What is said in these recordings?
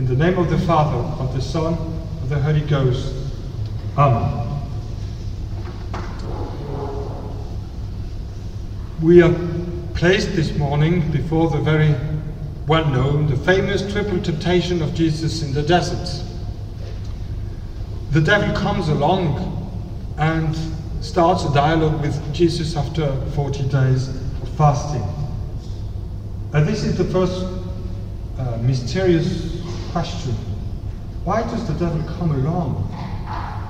In the name of the Father, of the Son, of the Holy Ghost. Amen. We are placed this morning before the very well known, the famous triple temptation of Jesus in the desert. The devil comes along and starts a dialogue with Jesus after 40 days of fasting. And this is the first uh, mysterious question. Why does the devil come along?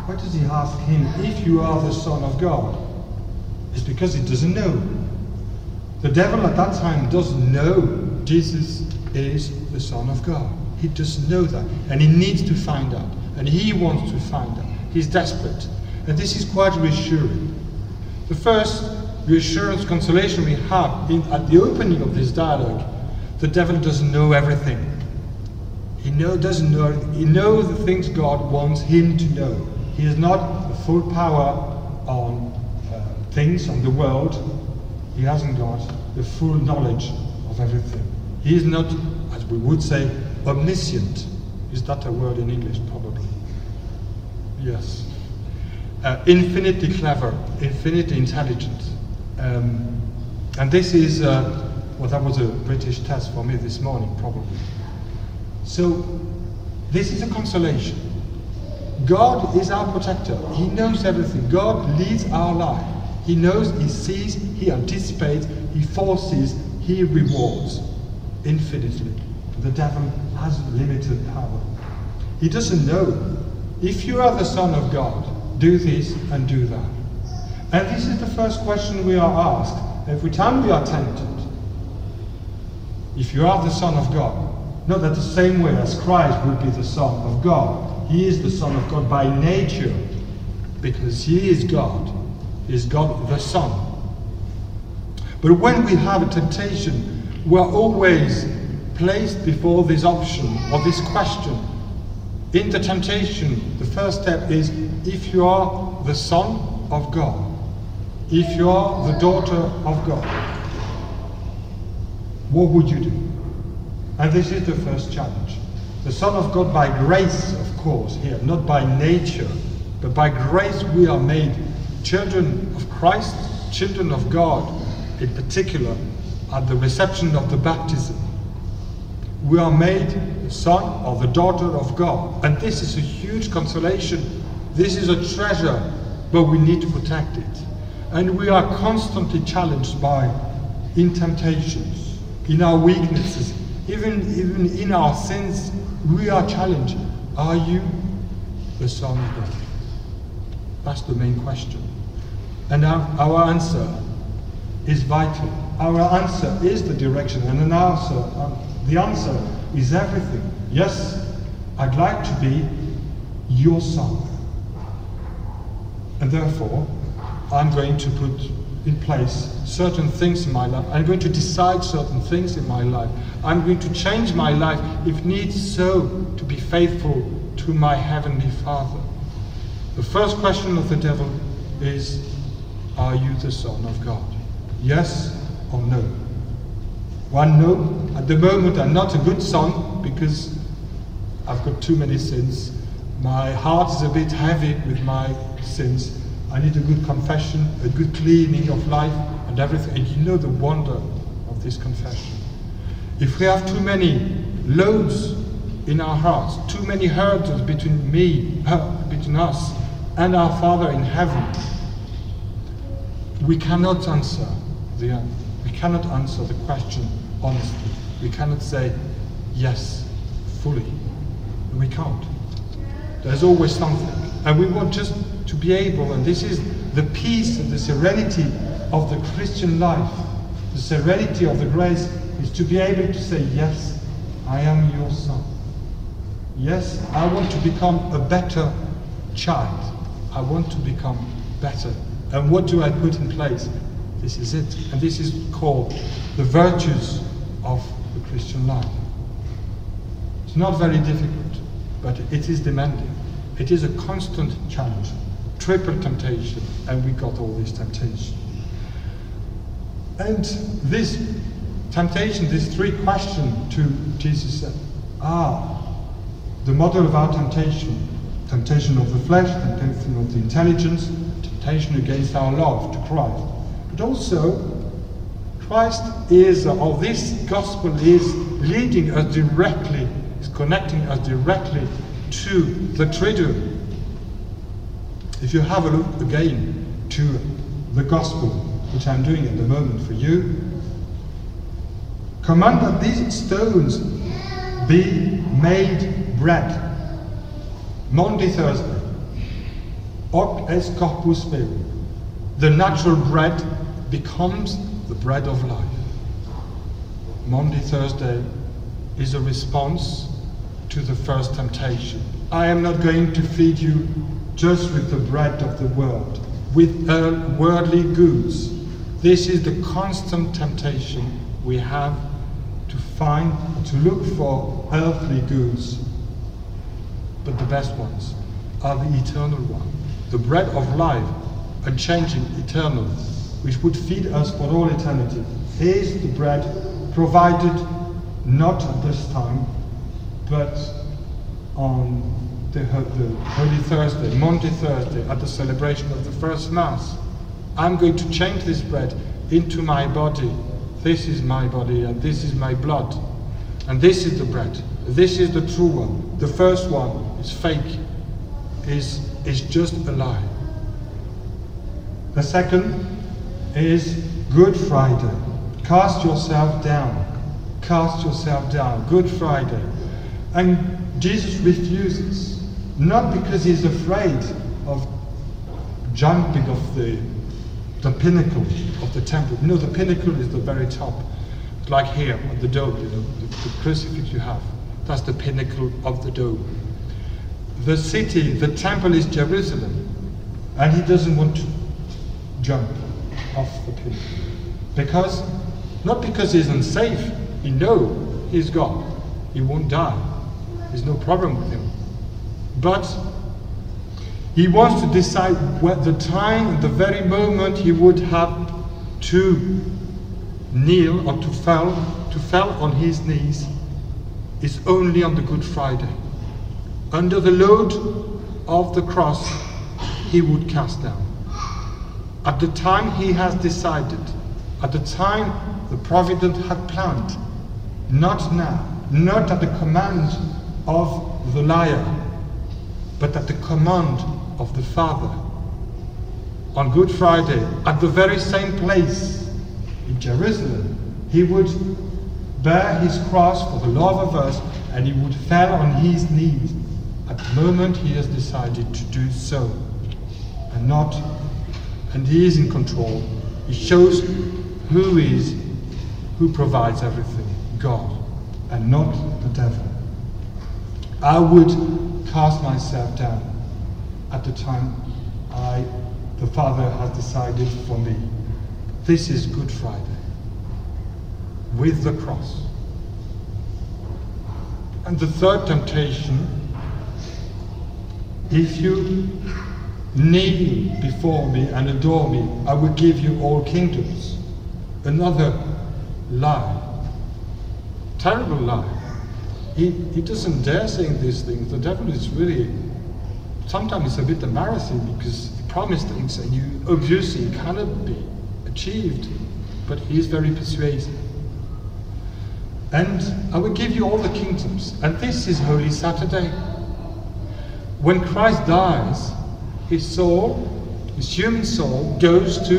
Why does he ask him, if you are the Son of God? It's because he doesn't know. The devil at that time doesn't know Jesus is the Son of God. He doesn't know that. And he needs to find out. And he wants to find out. He's desperate. And this is quite reassuring. The first reassurance, consolation we have in, at the opening of this dialogue, the devil doesn't know everything. He know, doesn't know, he knows the things God wants him to know. He has not the full power on uh, things, on the world. He hasn't got the full knowledge of everything. He is not, as we would say, omniscient. Is that a word in English? Probably. Yes. Uh, infinitely clever, infinitely intelligent. Um, and this is, uh, well, that was a British test for me this morning, probably. So, this is a consolation. God is our protector. He knows everything. God leads our life. He knows, He sees, He anticipates, He forces, He rewards infinitely. The devil has limited power. He doesn't know. If you are the Son of God, do this and do that. And this is the first question we are asked every time we are tempted. If you are the Son of God, not that the same way as Christ would be the Son of God. He is the Son of God by nature, because He is God. He is God the Son. But when we have a temptation, we are always placed before this option or this question. In the temptation, the first step is if you are the Son of God, if you are the daughter of God, what would you do? And this is the first challenge. The Son of God by grace, of course, here, not by nature, but by grace we are made children of Christ, children of God, in particular, at the reception of the baptism. We are made the son or the daughter of God. And this is a huge consolation. This is a treasure, but we need to protect it. And we are constantly challenged by in temptations, in our weaknesses, even, even in our sins, we are challenged. Are you the Son of God? That's the main question. And our, our answer is vital. Our answer is the direction, and an answer, um, the answer is everything. Yes, I'd like to be your son. And therefore, I'm going to put in place certain things in my life. I'm going to decide certain things in my life. I'm going to change my life if needs so to be faithful to my heavenly Father. The first question of the devil is Are you the Son of God? Yes or no? One no. At the moment, I'm not a good son because I've got too many sins. My heart is a bit heavy with my sins. I need a good confession, a good cleaning of life and everything. And you know the wonder of this confession. If we have too many loads in our hearts, too many hurdles between me, uh, between us and our Father in heaven, we cannot answer the we cannot answer the question honestly. We cannot say yes fully. We can't. There's always something. And we want just to be able, and this is the peace and the serenity of the Christian life, the serenity of the grace is to be able to say, Yes, I am your son. Yes, I want to become a better child. I want to become better. And what do I put in place? This is it. And this is called the virtues of the Christian life. It's not very difficult, but it is demanding. It is a constant challenge, triple temptation, and we got all these temptations. And this temptation, these three questions to Jesus are Ah, the model of our temptation temptation of the flesh, temptation of the intelligence, temptation against our love to Christ. But also, Christ is, or this gospel is leading us directly, is connecting us directly to the Triduum. If you have a look again to the gospel, which I'm doing at the moment for you, command that these stones be made bread. Maundy, Thursday, hoc est corpus verum. The natural bread becomes the bread of life. Maundy, Thursday is a response to the first temptation. I am not going to feed you just with the bread of the world, with uh, worldly goods. This is the constant temptation we have find, to look for earthly goods but the best ones are the eternal one, the bread of life, unchanging, eternal, which would feed us for all eternity. Is the bread provided not at this time, but on the, the Holy Thursday, Maundy Thursday, at the celebration of the first Mass. I'm going to change this bread into my body. This is my body and this is my blood. And this is the bread. This is the true one. The first one is fake, is, is just a lie. The second is Good Friday. Cast yourself down. Cast yourself down. Good Friday. And Jesus refuses, not because he's afraid of jumping off the, the pinnacle of the temple. No, the pinnacle is the very top. Like here on the dome, you know, the, the crucifix you have. That's the pinnacle of the dome. The city, the temple is Jerusalem, and he doesn't want to jump off the pinnacle. Because, not because he's unsafe, he knows he's God. He won't die. There's no problem with him. But he wants to decide what the time, the very moment he would have to kneel or to fall, to fall on his knees is only on the Good Friday. Under the load of the cross, he would cast down. At the time he has decided, at the time the providence had planned, not now, not at the command of the liar, but at the command of the Father. On Good Friday, at the very same place in Jerusalem, he would bear his cross for the love of us, and he would fall on his knees at the moment he has decided to do so. And not, and he is in control. He shows who is, who provides everything, God, and not the devil. I would cast myself down at the time I, the Father has decided for me. This is Good Friday with the cross. And the third temptation if you kneel before me and adore me, I will give you all kingdoms. Another lie. Terrible lie. He, he doesn't dare saying these things. The devil is really, sometimes it's a bit embarrassing because he promised things and you obviously cannot be achieved, but he is very persuasive and I will give you all the kingdoms. And this is Holy Saturday. When Christ dies, his soul, his human soul, goes to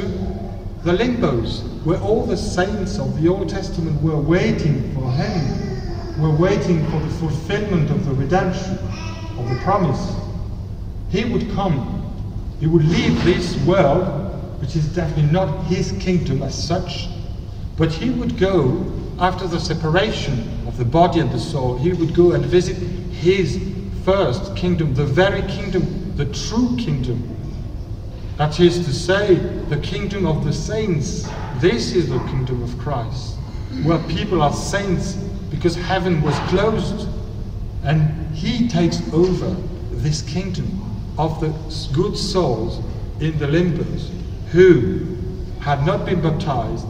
the limbos, where all the saints of the Old Testament were waiting for him, were waiting for the fulfillment of the redemption, of the promise. He would come, he would leave this world, which is definitely not his kingdom as such, but he would go after the separation of the body and the soul, he would go and visit his first kingdom, the very kingdom, the true kingdom. That is to say, the kingdom of the saints. This is the kingdom of Christ, where people are saints because heaven was closed. And he takes over this kingdom of the good souls in the limbos who had not been baptized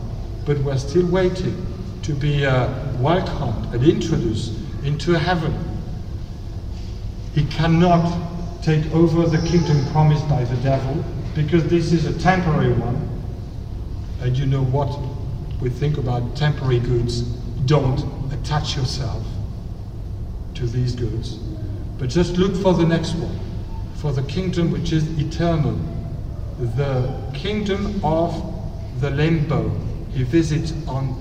but were still waiting to be uh, welcomed and introduced into heaven. He cannot take over the kingdom promised by the devil because this is a temporary one. And you know what we think about temporary goods. Don't attach yourself to these goods, but just look for the next one, for the kingdom which is eternal, the kingdom of the limbo. He visits on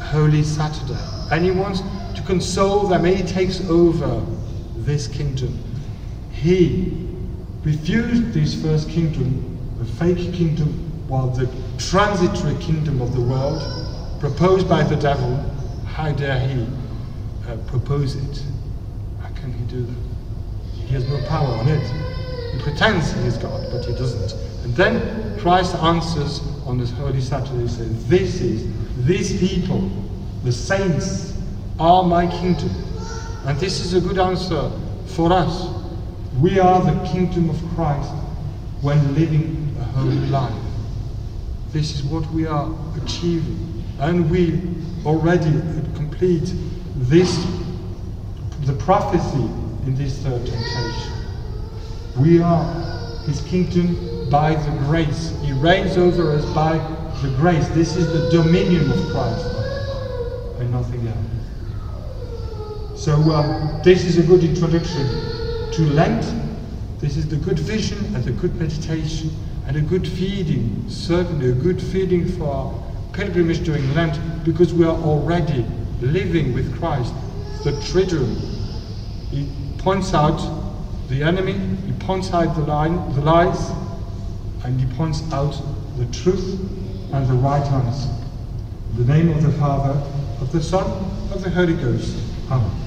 Holy Saturday, and he wants to console them, and he takes over this kingdom. He refused this first kingdom, the fake kingdom, while the transitory kingdom of the world, proposed by the devil, how dare he uh, propose it? How can he do that? He has no power on it. He pretends he is God, but he doesn't. And then Christ answers on this Holy Saturday, he says, This is, these people, the saints, are my kingdom. And this is a good answer for us. We are the kingdom of Christ when living a holy life. This is what we are achieving. And we already complete this, the prophecy in this third temptation. We are his kingdom by the grace. He reigns over us by the grace. This is the dominion of Christ and nothing else. So um, this is a good introduction to Lent. This is the good vision and the good meditation and a good feeding, certainly a good feeding for our pilgrimage during Lent because we are already living with Christ. The triduum. He points out the enemy, he points out the, line, the lies, and he points out the truth and the right answer. In the name of the Father, of the Son, of the Holy Ghost. Amen.